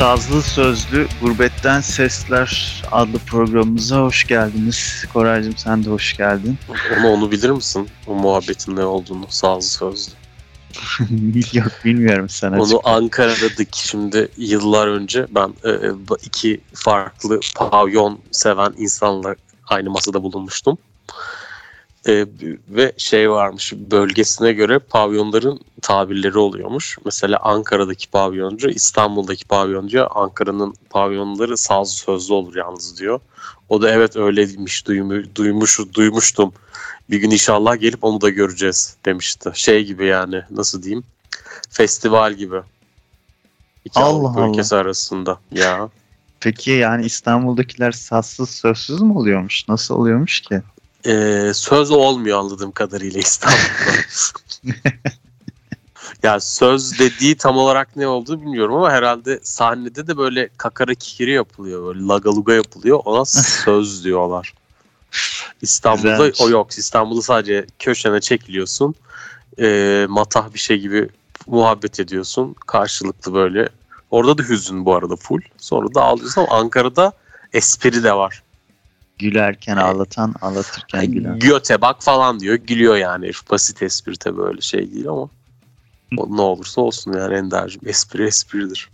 Sazlı Sözlü Gurbetten Sesler adlı programımıza hoş geldiniz. Koraycığım sen de hoş geldin. Onu onu bilir misin? O muhabbetin ne olduğunu sazlı sözlü. Yok bilmiyorum sen Onu açık. Ankara'daki şimdi yıllar önce ben e, e, iki farklı pavyon seven insanla aynı masada bulunmuştum. E, ve şey varmış bölgesine göre pavyonların tabirleri oluyormuş. Mesela Ankara'daki pavyoncu İstanbul'daki pavyoncu Ankara'nın pavyonları sazlı sözlü olur yalnız diyor. O da evet öyleymiş duymuş, duymuş, duymuştum. Bir gün inşallah gelip onu da göreceğiz demişti. Şey gibi yani nasıl diyeyim festival gibi. İki Allah Avrupa Allah. ülkesi arasında ya. Peki yani İstanbul'dakiler sazsız sözsüz mü oluyormuş? Nasıl oluyormuş ki? Ee, söz olmuyor anladığım kadarıyla İstanbul'da. ya söz dediği tam olarak ne olduğu bilmiyorum ama herhalde sahnede de böyle kakara kikiri yapılıyor. Böyle lagaluga yapılıyor. Ona söz diyorlar. İstanbul'da Güzelmiş. o yok. İstanbul'da sadece köşene çekiliyorsun. Ee, matah bir şey gibi muhabbet ediyorsun. Karşılıklı böyle. Orada da hüzün bu arada full. Sonra da ağlıyorsun ama Ankara'da espri de var. Gülerken ağlatan, ağlatırken gülen. Göte bak falan diyor. Gülüyor yani. Basit espri tabii böyle şey değil ama. O ne olursa olsun yani Ender'cim. Espri espridir.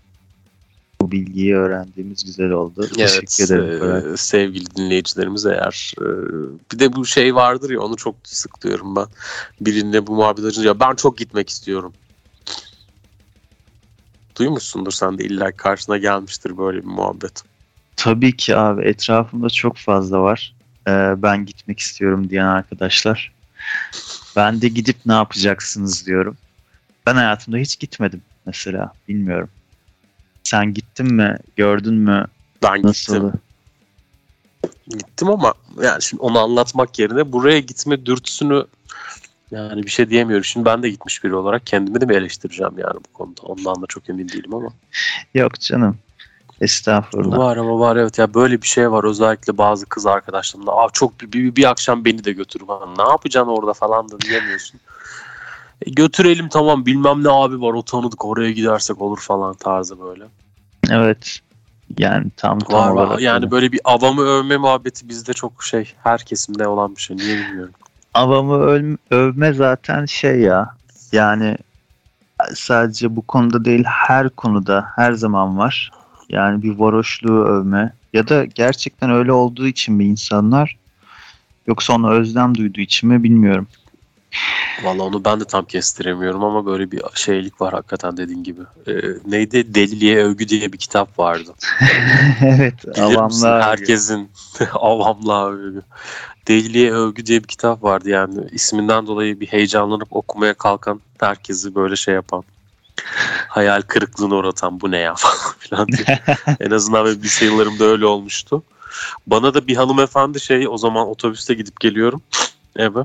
Bu bilgiyi öğrendiğimiz güzel oldu. Evet Teşekkür ederim. E, sevgili dinleyicilerimiz eğer e, bir de bu şey vardır ya onu çok sık diyorum ben. Birinde bu muhabbet açınca ben çok gitmek istiyorum. Duymuşsundur sen de illa karşına gelmiştir böyle bir muhabbet. Tabii ki abi etrafımda çok fazla var. Ee, ben gitmek istiyorum diyen arkadaşlar. Ben de gidip ne yapacaksınız diyorum. Ben hayatımda hiç gitmedim mesela. Bilmiyorum. Sen gittin mi? Gördün mü? Ben Nasıl? gittim. Gittim ama yani şimdi onu anlatmak yerine buraya gitme dürtüsünü yani bir şey diyemiyorum. Şimdi ben de gitmiş biri olarak kendimi de mi eleştireceğim yani bu konuda. Ondan da çok emin değilim ama. Yok canım. Estağfurullah. Var ama var evet ya böyle bir şey var özellikle bazı kız arkadaşlarımla. Aa çok bir, bir, bir akşam beni de götür falan. Ne yapacaksın orada falan da diyemiyorsun. E, götürelim tamam bilmem ne abi var o tanıdık oraya gidersek olur falan tarzı böyle. Evet. Yani tam tam Var olarak yani öyle. böyle bir avamı övme muhabbeti bizde çok şey her kesimde olan bir şey niye bilmiyorum. Avamı öl- övme zaten şey ya. Yani sadece bu konuda değil her konuda her zaman var. Yani bir varoşluğu övme ya da gerçekten öyle olduğu için mi insanlar yoksa ona özlem duyduğu için mi bilmiyorum. Valla onu ben de tam kestiremiyorum ama böyle bir şeylik var hakikaten dediğin gibi. Ee, neydi? Deliliğe Övgü diye bir kitap vardı. evet Bilir misin? avamlar. Herkesin avamlığa övgü. Deliliğe Övgü diye bir kitap vardı yani. isminden dolayı bir heyecanlanıp okumaya kalkan herkesi böyle şey yapan. Hayal kırıklığına uğratan bu ne ya falan filan diye. en azından benim lise yıllarımda öyle olmuştu. Bana da bir hanımefendi şey o zaman otobüste gidip geliyorum eve.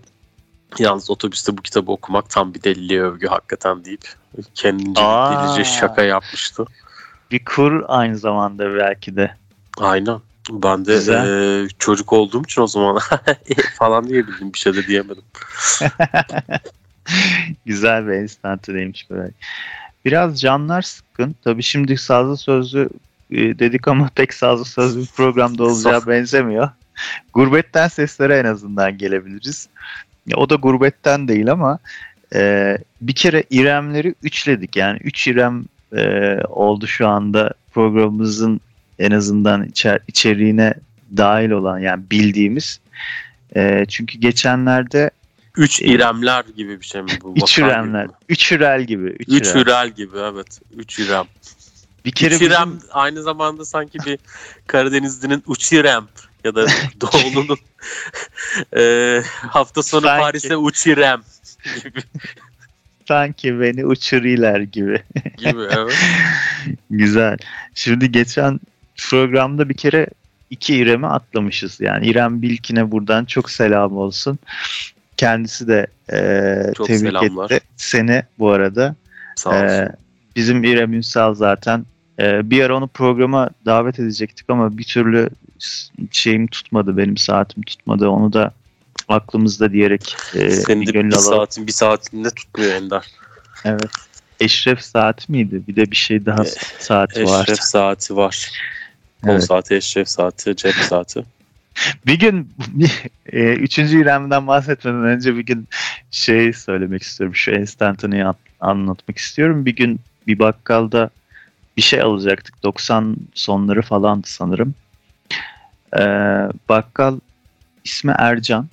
Yalnız otobüste bu kitabı okumak tam bir deliliğe övgü hakikaten deyip kendince Aa. delice şaka yapmıştı. Bir kur aynı zamanda belki de. Aynen. Ben de Güzel. e, çocuk olduğum için o zaman falan diyebildim. Bir şey de diyemedim. Güzel bir enstantaneymiş böyle. Biraz canlar sıkkın. Tabii şimdi sazlı sözlü e, dedik ama pek sazlı sözlü bir programda olacağı benzemiyor. Gurbetten seslere en azından gelebiliriz. O da gurbetten değil ama e, bir kere İremleri üçledik. Yani üç İrem e, oldu şu anda programımızın en azından içer, içeriğine dahil olan yani bildiğimiz. E, çünkü geçenlerde Üç İremler gibi bir şey mi bu? üç İremler, üç Ürel gibi. Üç, Üç Ürel. Ürel gibi evet. Üç İrem. Bir kere Üç İrem bizim- aynı zamanda sanki bir Karadenizli'nin Uç İrem ya da Doğulu'nun e, hafta sonu Sanki. Paris'e Uç İrem gibi. sanki beni uçuruyorlar gibi. gibi evet. Güzel. Şimdi geçen programda bir kere iki İrem'i atlamışız. Yani İrem Bilkin'e buradan çok selam olsun. Kendisi de e, Çok tebrik selamlar. etti. Seni bu arada. Sağ olsun. E, bizim İrem Ünsal zaten. E, bir ara onu programa davet edecektik ama bir türlü şeyim tutmadı. Benim saatim tutmadı. Onu da aklımızda diyerek e, Senin bir de bir alalım. saatin bir saatinde tutmuyor Ender. Evet. Eşref saati miydi? Bir de bir şey daha E, saati var. Eşref saati var. Kol Evet. saati, eşref saati, cep saati. Bir gün e, üçüncü İrem'den bahsetmeden önce bir gün şey söylemek istiyorum. Şu enstantaneyi an- anlatmak istiyorum. Bir gün bir bakkalda bir şey alacaktık. 90 sonları falandı sanırım. Ee, bakkal ismi Ercan.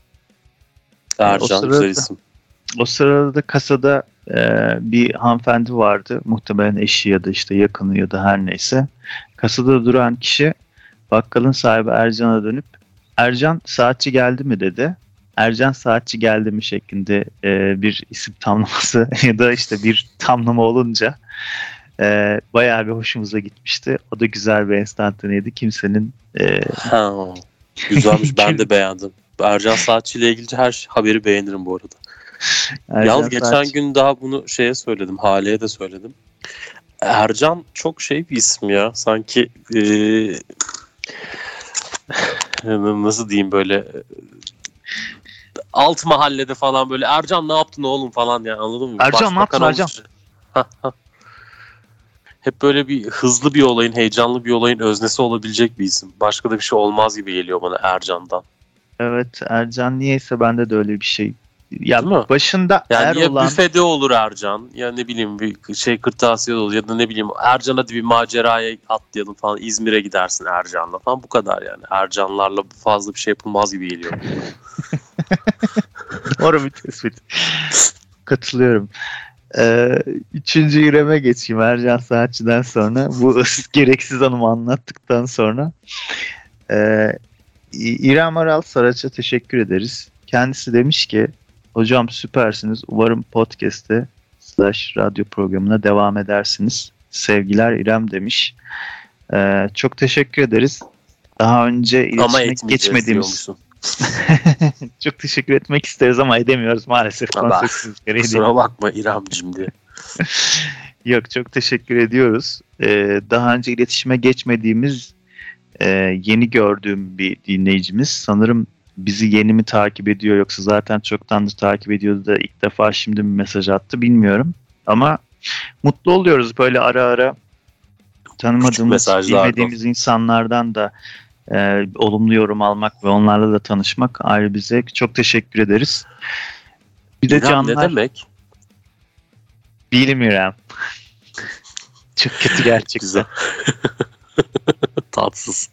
o Ercan sırada- güzel isim. O sırada da kasada e, bir hanımefendi vardı. Muhtemelen eşi ya da işte yakını ya da her neyse. Kasada duran kişi bakkalın sahibi Ercan'a dönüp Ercan saatçi geldi mi dedi. Ercan saatçi geldi mi şeklinde e, bir isim tamlaması ya da işte bir tamlama olunca e, bayağı bir hoşumuza gitmişti. O da güzel bir enstantaneydi. Kimsenin e, Ha, güzelmiş ben de beğendim. Ercan Saatçi ile ilgili her haberi beğenirim bu arada. Ercan Yalnız geçen Saatçi- gün daha bunu şeye söyledim. Hale'ye de söyledim. Ercan çok şey bir isim ya. Sanki eee, nasıl diyeyim böyle e, alt mahallede falan böyle Ercan ne yaptın oğlum falan yani anladın mı? Ercan ne yaptın. Ercan? Hep böyle bir hızlı bir olayın, heyecanlı bir olayın öznesi olabilecek bir isim. Başka da bir şey olmaz gibi geliyor bana Ercan'dan. Evet Ercan niyeyse bende de öyle bir şey. Ya Değil mi? başında Yani er ya olan büfede olur Ercan ya ne bileyim bir şey kırtasiyede olur ya da ne bileyim Ercan hadi bir maceraya atlayalım falan İzmir'e gidersin Ercan'la falan bu kadar yani. Ercanlarla fazla bir şey yapılmaz gibi geliyor. doğru bir tespit. Katılıyorum. Ee, üçüncü İrem'e geçeyim Ercan Saatçı'dan sonra. Bu gereksiz anımı anlattıktan sonra. Ee, İrem Aral Saraç'a teşekkür ederiz. Kendisi demiş ki hocam süpersiniz. Umarım podcast'te slash radyo programına devam edersiniz. Sevgiler İrem demiş. Ee, çok teşekkür ederiz. Daha önce iletişime geçmediğimiz çok teşekkür etmek isteriz ama edemiyoruz maalesef. Ama. Kusura bakma İremcim diye. Yok çok teşekkür ediyoruz. Ee, daha önce iletişime geçmediğimiz e, yeni gördüğüm bir dinleyicimiz. Sanırım bizi yeni mi takip ediyor yoksa zaten çoktandır takip ediyordu da ilk defa şimdi mi mesaj attı bilmiyorum. Ama mutlu oluyoruz böyle ara ara tanımadığımız, bilmediğimiz insanlardan da e, olumlu yorum almak ve onlarla da tanışmak ayrı bir zevk. Çok teşekkür ederiz. Bir de İrem ne canlar demek? bilmiyorum. Çok kötü gerçekten. Güzel. Tatsız.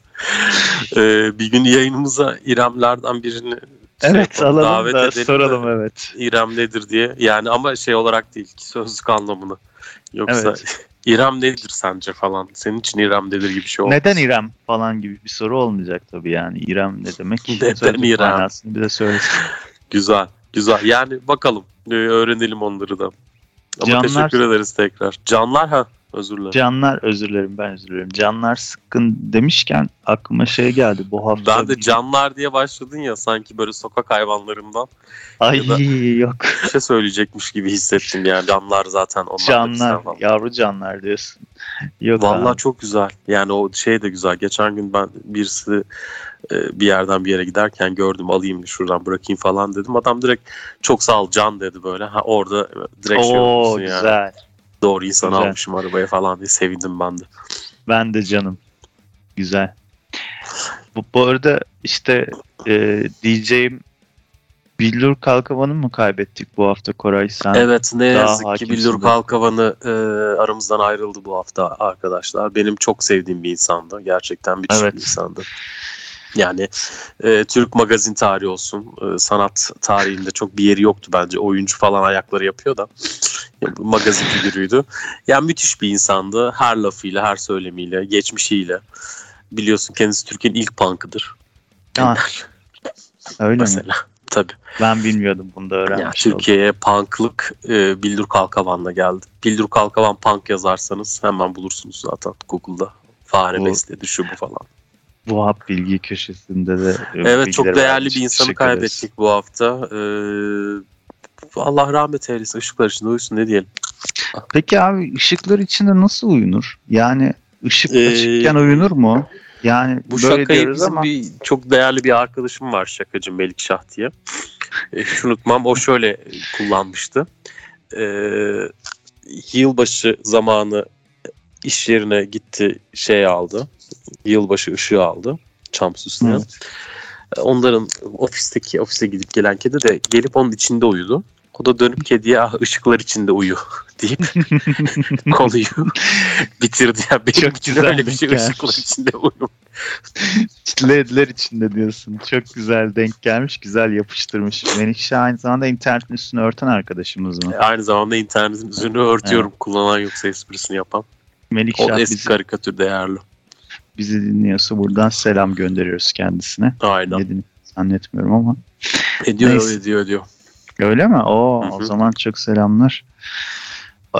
Ee, bir gün yayınımıza İremlerden birini şey Evet alalım davet da edelim de soralım evet. İrem nedir diye. Yani ama şey olarak değil ki sözlük anlamını. Yoksa Evet. İrem nedir sence falan. Senin için İrem nedir gibi bir şey olmaz. Neden İrem falan gibi bir soru olmayacak tabii yani. İrem ne demek? Neden Sözlük İrem? manasını bize söylesin. Güzel. Güzel. Yani bakalım. Ee, öğrenelim onları da. Ama Canlar- teşekkür ederiz tekrar. Canlar ha. Özür dilerim. Canlar özür dilerim ben özür dilerim. Canlar sıkkın demişken aklıma şey geldi bu hafta. ben de bir- canlar diye başladın ya sanki böyle sokak hayvanlarından Ay da- yok. bir şey söyleyecekmiş gibi hissettim yani. Canlar zaten onlar Canlar yavru canlar diyorsun. Yok Vallahi abi. çok güzel. Yani o şey de güzel. Geçen gün ben birisi e, bir yerden bir yere giderken gördüm alayım şuradan bırakayım falan dedim. Adam direkt çok sağ ol Can dedi böyle. Ha orada direkt şey Oo olmuşsun yani. Doğru insanı Güzel. almışım arabaya falan diye sevindim ben de. Ben de canım. Güzel. Bu, bu arada işte e, diyeceğim Billur Kalkavan'ı mı kaybettik bu hafta Koray sen? Evet ne yazık ki Billur. Kalkavan'ı e, aramızdan ayrıldı bu hafta arkadaşlar. Benim çok sevdiğim bir insandı. Gerçekten müthiş Evet. bir insandı. Yani e, Türk magazin tarihi olsun, e, sanat tarihinde çok bir yeri yoktu bence. Oyuncu falan ayakları yapıyor da. Magazin figürüydü. Yani müthiş bir insandı. Her lafıyla, her söylemiyle, geçmişiyle. Biliyorsun kendisi Türkiye'nin ilk punk'ıdır. Ha, öyle mi? Mesela. Tabii. Ben bilmiyordum bunu da öğrenmiş oldum. Türkiye'ye punk'lık e, Bildur Kalkavan'la geldi. Bildur Kalkavan punk yazarsanız hemen bulursunuz zaten Google'da. Fare Bu- besledi şu bu falan. Bu hap bilgi köşesinde de e, Evet çok değerli bir insanı ederiz. kaybettik bu hafta. Ee, Allah rahmet eylesin. Işıklar içinde uyusun ne diyelim. Peki abi ışıklar içinde nasıl uyunur? Yani ışık Ee, açıkken uyunur mu? Yani Bu böyle şakayı bizim ama bir çok değerli bir arkadaşım var şakacı Melik Şah diye. Hiç unutmam o şöyle kullanmıştı. Ee, yılbaşı zamanı iş yerine gitti şey aldı. Yılbaşı ışığı aldı. Çam süsleyen. Evet. Onların ofisteki ofise gidip gelen kedi de gelip onun içinde uyudu. O da dönüp kediye ah ışıklar içinde uyu deyip konuyu bitirdi. Ya benim Çok için güzel öyle bir şey denk ışıklar içinde uyu. LED'ler içinde diyorsun. Çok güzel denk gelmiş. Güzel yapıştırmış. Menekşe aynı zamanda internetin üstünü örten arkadaşımız mı? Aynı zamanda internetin üzerine örtüyorum kullanan yoksa esprisini yapan. Melikşah O eski bizi, karikatür değerli. bizi dinliyorsa buradan selam gönderiyoruz kendisine. Aynen. Dediğini zannetmiyorum ama. Ediyor Neyse. ediyor ediyor. Öyle mi? Oo, Hı hı. o zaman çok selamlar.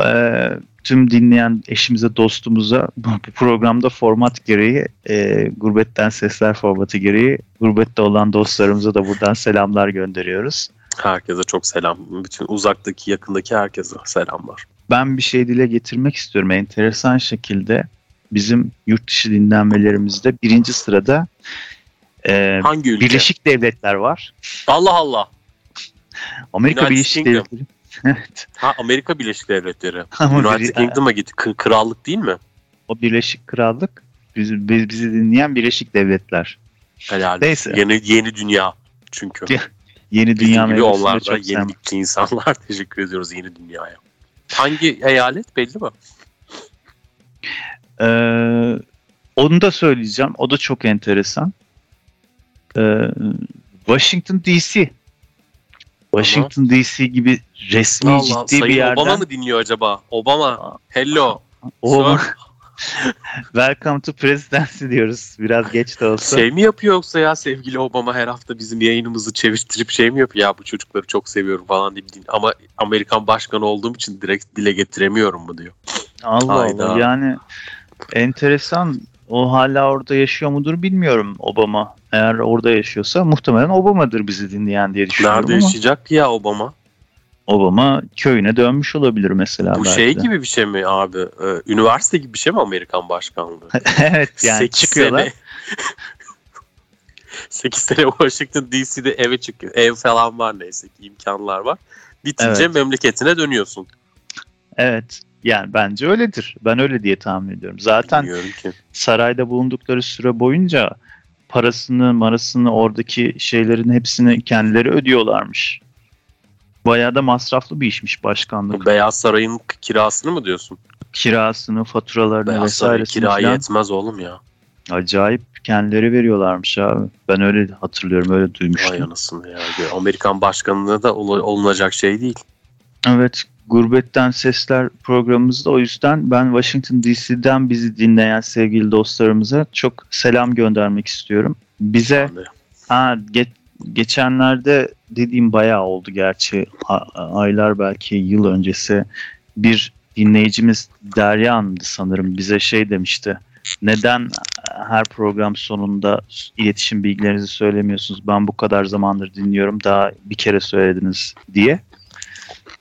Ee, tüm dinleyen eşimize, dostumuza bu bu programda format gereği, e, gurbetten sesler formatı gereği gurbette olan dostlarımıza da buradan selamlar gönderiyoruz. Herkese çok selam. Bütün uzaktaki yakındaki herkese selamlar. Ben bir şey dile getirmek istiyorum. Enteresan şekilde bizim yurt dışı dinlenmelerimizde birinci sırada e, Hangi ülke? Birleşik Devletler var. Allah Allah. Amerika United Birleşik Kingdom. Devletleri. evet. Ha Amerika Birleşik Devletleri. Ama United biri- Kingdom'a gitti. K- krallık değil mi? o Birleşik Krallık bizi, bizi, dinleyen Birleşik Devletler. Helal. Neyse. Yeni yeni dünya çünkü. Yeni Bizim dünya gibi onlar da yenilikçi insanlar. Teşekkür ediyoruz yeni dünyaya. Hangi eyalet belli mi? Ee, onu da söyleyeceğim. O da çok enteresan. Ee, Washington DC. Washington DC gibi resmi Allah, ciddi Sayın bir yerden. Obama mı dinliyor acaba? Obama. Hello. Obama-. Welcome to Presidency diyoruz. Biraz geç de olsa. Şey mi yapıyor yoksa ya sevgili Obama her hafta bizim yayınımızı çevirtirip şey mi yapıyor? Ya bu çocukları çok seviyorum falan diye. Ama Amerikan başkanı olduğum için direkt dile getiremiyorum mu diyor. Allah Hayda. Allah. Yani enteresan. O hala orada yaşıyor mudur bilmiyorum Obama. Eğer orada yaşıyorsa muhtemelen Obama'dır bizi dinleyen diye düşünüyorum Nerede ama yaşayacak ki ya Obama? Obama köyüne dönmüş olabilir mesela. Bu belki şey gibi bir şey mi abi? Ee, üniversite gibi bir şey mi Amerikan başkanlığı? evet yani Sekiz çıkıyorlar. Sene, 8 sene Washington DC'de eve çıkıyor. Ev falan var neyse ki imkanlar var. Bitince Evet. memleketine dönüyorsun. Evet. Yani bence öyledir. Ben öyle diye tahmin ediyorum. Zaten sarayda bulundukları süre boyunca parasını, marasını, oradaki şeylerin hepsini kendileri ödüyorlarmış. Bayağı da masraflı bir işmiş başkanlık. Beyaz Saray'ın kirasını mı diyorsun? Kirasını, faturalarını Beyaz Saray vesairesini kiraya falan yetmez oğlum ya. acayip kendileri veriyorlarmış abi. Ben öyle hatırlıyorum, öyle Vay duymuştum. anasını ya. Amerikan başkanlığı da ol- olunacak şey değil. Evet, Gurbetten Sesler programımızda o yüzden ben Washington DC'den bizi dinleyen sevgili dostlarımıza çok selam göndermek istiyorum. Bize ha, ge- geçenlerde dediğim bayağı oldu gerçi a- aylar belki yıl öncesi bir dinleyicimiz Derya Hanım'dı sanırım bize şey demişti. Neden her program sonunda iletişim bilgilerinizi söylemiyorsunuz? Ben bu kadar zamandır dinliyorum daha bir kere söylediniz diye.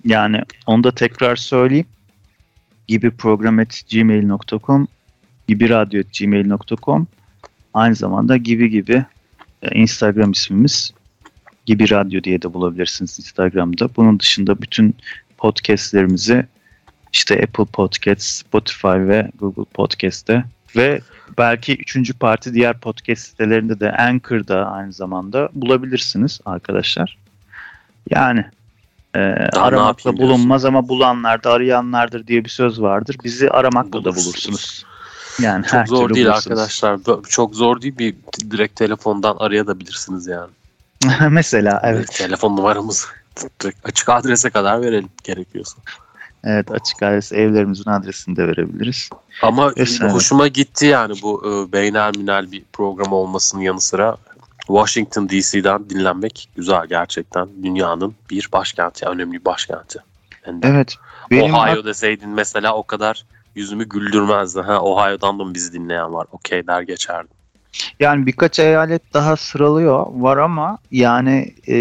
Yani onu da tekrar söyleyeyim. Gibi program.gmail.com gibi radyo.gmail.com aynı zamanda gibi gibi e, Instagram ismimiz gibi radyo diye de bulabilirsiniz Instagram'da. Bunun dışında bütün podcastlerimizi işte Apple Podcast, Spotify ve Google Podcast'te ve belki üçüncü parti diğer podcast sitelerinde de Anchor'da aynı zamanda bulabilirsiniz arkadaşlar. Yani e, aramakla bulunmaz ama bulanlar da arayanlardır diye bir söz vardır. Bizi aramakla da Bulursunuz. Yani her çok zor değil bulursunuz. arkadaşlar. Çok zor değil. Bir direkt telefondan arayabilirsiniz yani. Mesela evet. Telefon numaramızı açık adrese kadar verelim gerekiyorsa. Evet açık adres evlerimizin adresini de verebiliriz. Ama Vesaire. hoşuma gitti yani bu e, beynel minel bir program olmasının yanı sıra Washington DC'den dinlenmek güzel gerçekten. Dünyanın bir başkenti, önemli bir başkenti. De Evet. Benim Ohio deseydin mesela o kadar yüzümü güldürmezdi. Ha Ohio'dan da mı bizi dinleyen var? Okey der geçerdim. yani birkaç eyalet daha sıralıyor var ama yani e,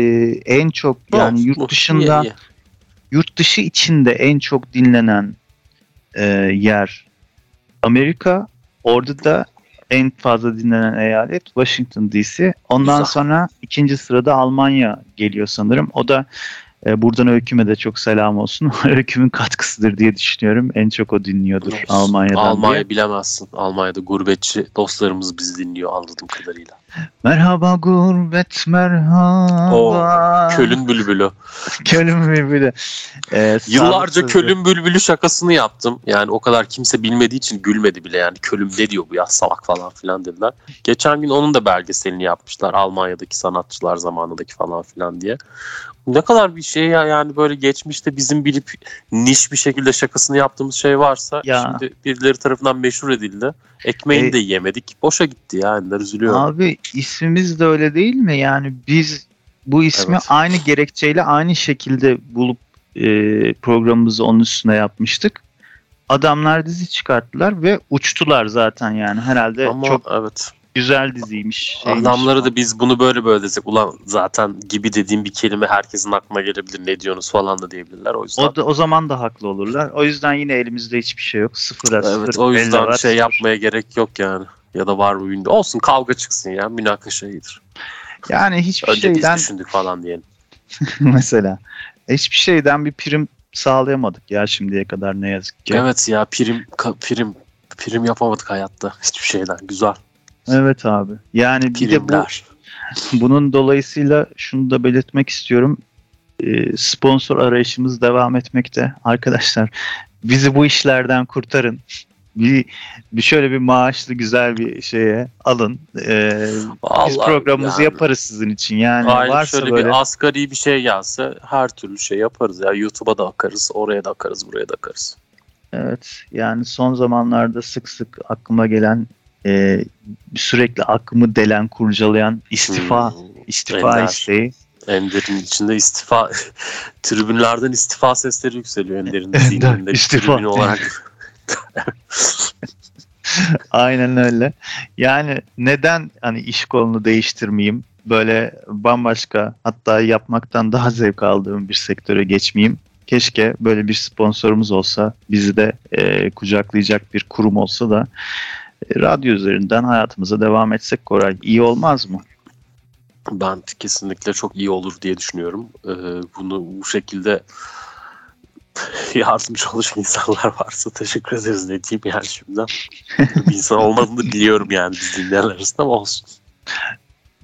en çok yani Olsun, yurt dışında İyi, iyi. yurt dışı içinde en çok dinlenen e, yer Amerika. Orada da en fazla dinlenen eyalet Washington DC. Ondan Güzel. sonra ikinci sırada Almanya geliyor sanırım. O da E, buradan Öyküm'e de çok selam olsun. Öyküm'ün katkısıdır diye düşünüyorum. En çok o dinliyordur Olsun. Almanya'dan Almanya diye. bilemezsin. Almanya'da gurbetçi dostlarımız bizi dinliyor anladığım kadarıyla. Merhaba gurbet merhaba. Kölün bülbülü. Kölün bülbülü. Ee, Yıllarca kölün bülbülü şakasını yaptım. Yani o kadar kimse bilmediği için gülmedi bile yani. Kölüm ne diyor bu ya salak falan filan dediler. Geçen gün onun da belgeselini yapmışlar. Almanya'daki sanatçılar zamanındaki falan filan diye. Ne kadar bir şey ya yani böyle geçmişte bizim bilip niş bir şekilde şakasını yaptığımız şey varsa Ya. şimdi birileri tarafından meşhur edildi. Ekmeğini E- de yemedik. Boşa gitti yani. Ben üzülüyorum. Abi ismimiz de öyle değil mi? Yani biz bu ismi Evet. aynı gerekçeyle aynı şekilde bulup e, programımızı onun üstüne yapmıştık. Adamlar dizi çıkarttılar ve uçtular zaten yani. Herhalde Ama çok evet. Güzel diziymiş. şeymiş. Adamları da biz bunu böyle böyle desek ulan zaten gibi dediğim bir kelime herkesin aklına gelebilir ne diyorsunuz falan da diyebilirler o yüzden. o, da, o zaman da haklı olurlar. O yüzden yine elimizde hiçbir şey yok. Sıfıra sıfır. evet o yüzden var, şey sıfır. yapmaya gerek yok yani. Ya da var mı bilmiyorum. Olsun kavga çıksın ya münakaşa iyidir. Yani hiçbir Önce şeyden biz düşündük falan diyelim. mesela hiçbir şeyden bir prim sağlayamadık ya şimdiye kadar ne yazık ki. Evet ya prim prim prim yapamadık hayatta hiçbir şeyden. Güzel. Evet abi. Yani bir de bu bunun dolayısıyla şunu da belirtmek istiyorum. Ee, sponsor arayışımız devam etmekte. Arkadaşlar bizi bu işlerden kurtarın. Bir, bir şöyle bir maaşlı güzel bir şeye alın. Ee, biz Vallahi programımızı yani. yaparız sizin için. Yani Aynen varsa şöyle böyle bir asgari bir şey gelse her türlü şey yaparız ya. YouTube'a da akarız, oraya da akarız, buraya da akarız. Evet yani son zamanlarda sık sık aklıma gelen e, sürekli aklımı delen kurcalayan istifa Hmm. istifa Ender. isteği. Ender'in içinde istifa tribünlerden istifa sesleri yükseliyor Ender'in Ender, zihninde istifa. tribün olarak. Aynen öyle. Yani neden hani iş kolunu değiştirmeyeyim? Böyle bambaşka hatta yapmaktan daha zevk aldığım bir sektöre geçmeyeyim. Keşke böyle bir sponsorumuz olsa, bizi de e, kucaklayacak bir kurum olsa da radyo üzerinden hayatımıza devam etsek Koray. iyi olmaz mı? ben kesinlikle çok iyi olur diye düşünüyorum. Ee, bunu bu şekilde yardımcı olacak insanlar varsa teşekkür ederiz ne diyeyim yani şimdiden. bir insan olmadığını biliyorum yani biz dinleyenler arasında ama olsun.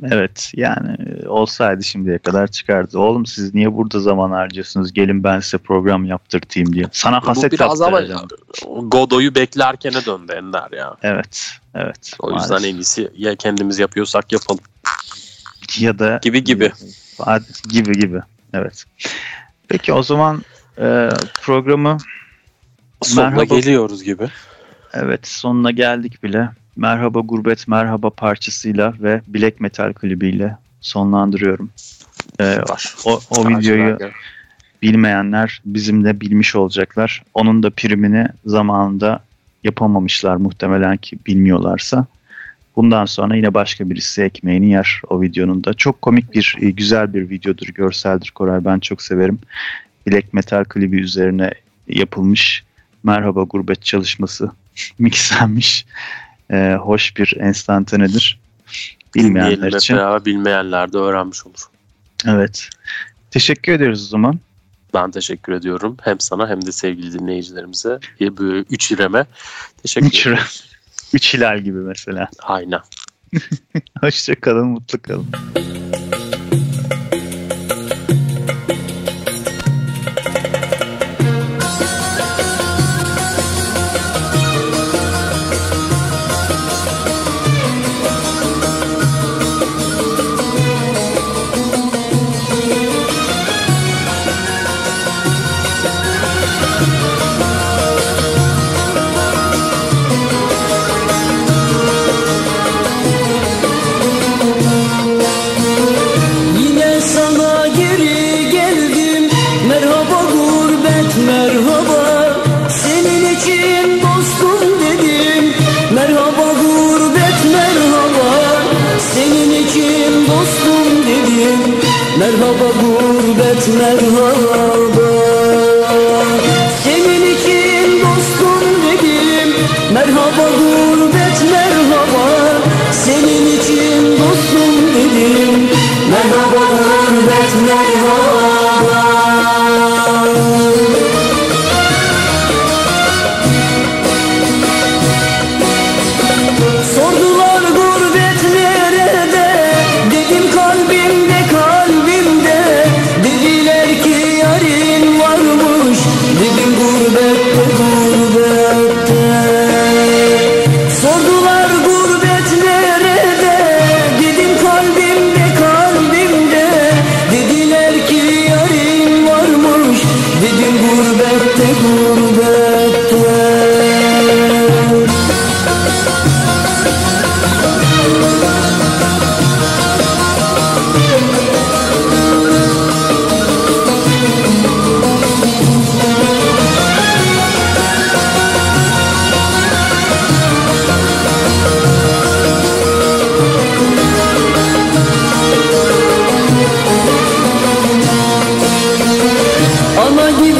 Evet yani e, olsaydı şimdiye kadar çıkardı. Oğlum siz niye burada zaman harcıyorsunuz? Gelin ben size program yaptırtayım diye. Sana Bu kaset biraz ama. Godoy'u beklerkene döndü Ender ya. Evet, evet. O yüzden maalesef. en iyisi ya kendimiz yapıyorsak yapalım. ya da Gibi gibi. Hadi, gibi gibi. Evet. Peki o zaman e, programı Sonuna Merhaba. geliyoruz gibi. evet sonuna geldik bile. Merhaba Gurbet Merhaba parçasıyla ve Black Metal klibiyle sonlandırıyorum. E, Var. o, o videoyu bilmeyenler bizimle bilmiş olacaklar. Onun da primini zamanında yapamamışlar muhtemelen ki bilmiyorlarsa. Bundan sonra yine başka birisi ekmeğini yer o videonun da. Çok komik bir, e, güzel bir videodur, görseldir Koray. Ben çok severim. Black Metal klibi üzerine yapılmış Merhaba Gurbet çalışması mixlenmiş. E, hoş bir enstantanedir. Bilmeyenler Bilmeyenler için. beraber bilmeyenler de öğrenmiş olur. Evet. Teşekkür ediyoruz o zaman. Ben teşekkür ediyorum. Hem sana hem de sevgili dinleyicilerimize. Bu üç İrem'e teşekkür Üç ederim. Üç hilal gibi mesela. Aynen. Hoşça kalın, mutlu kalın. Merhaba gurbet merhaba. Senin için dostum dedim Merhaba gurbet merhaba. Senin için dostum dedim Merhaba gurbet merhaba Mama, give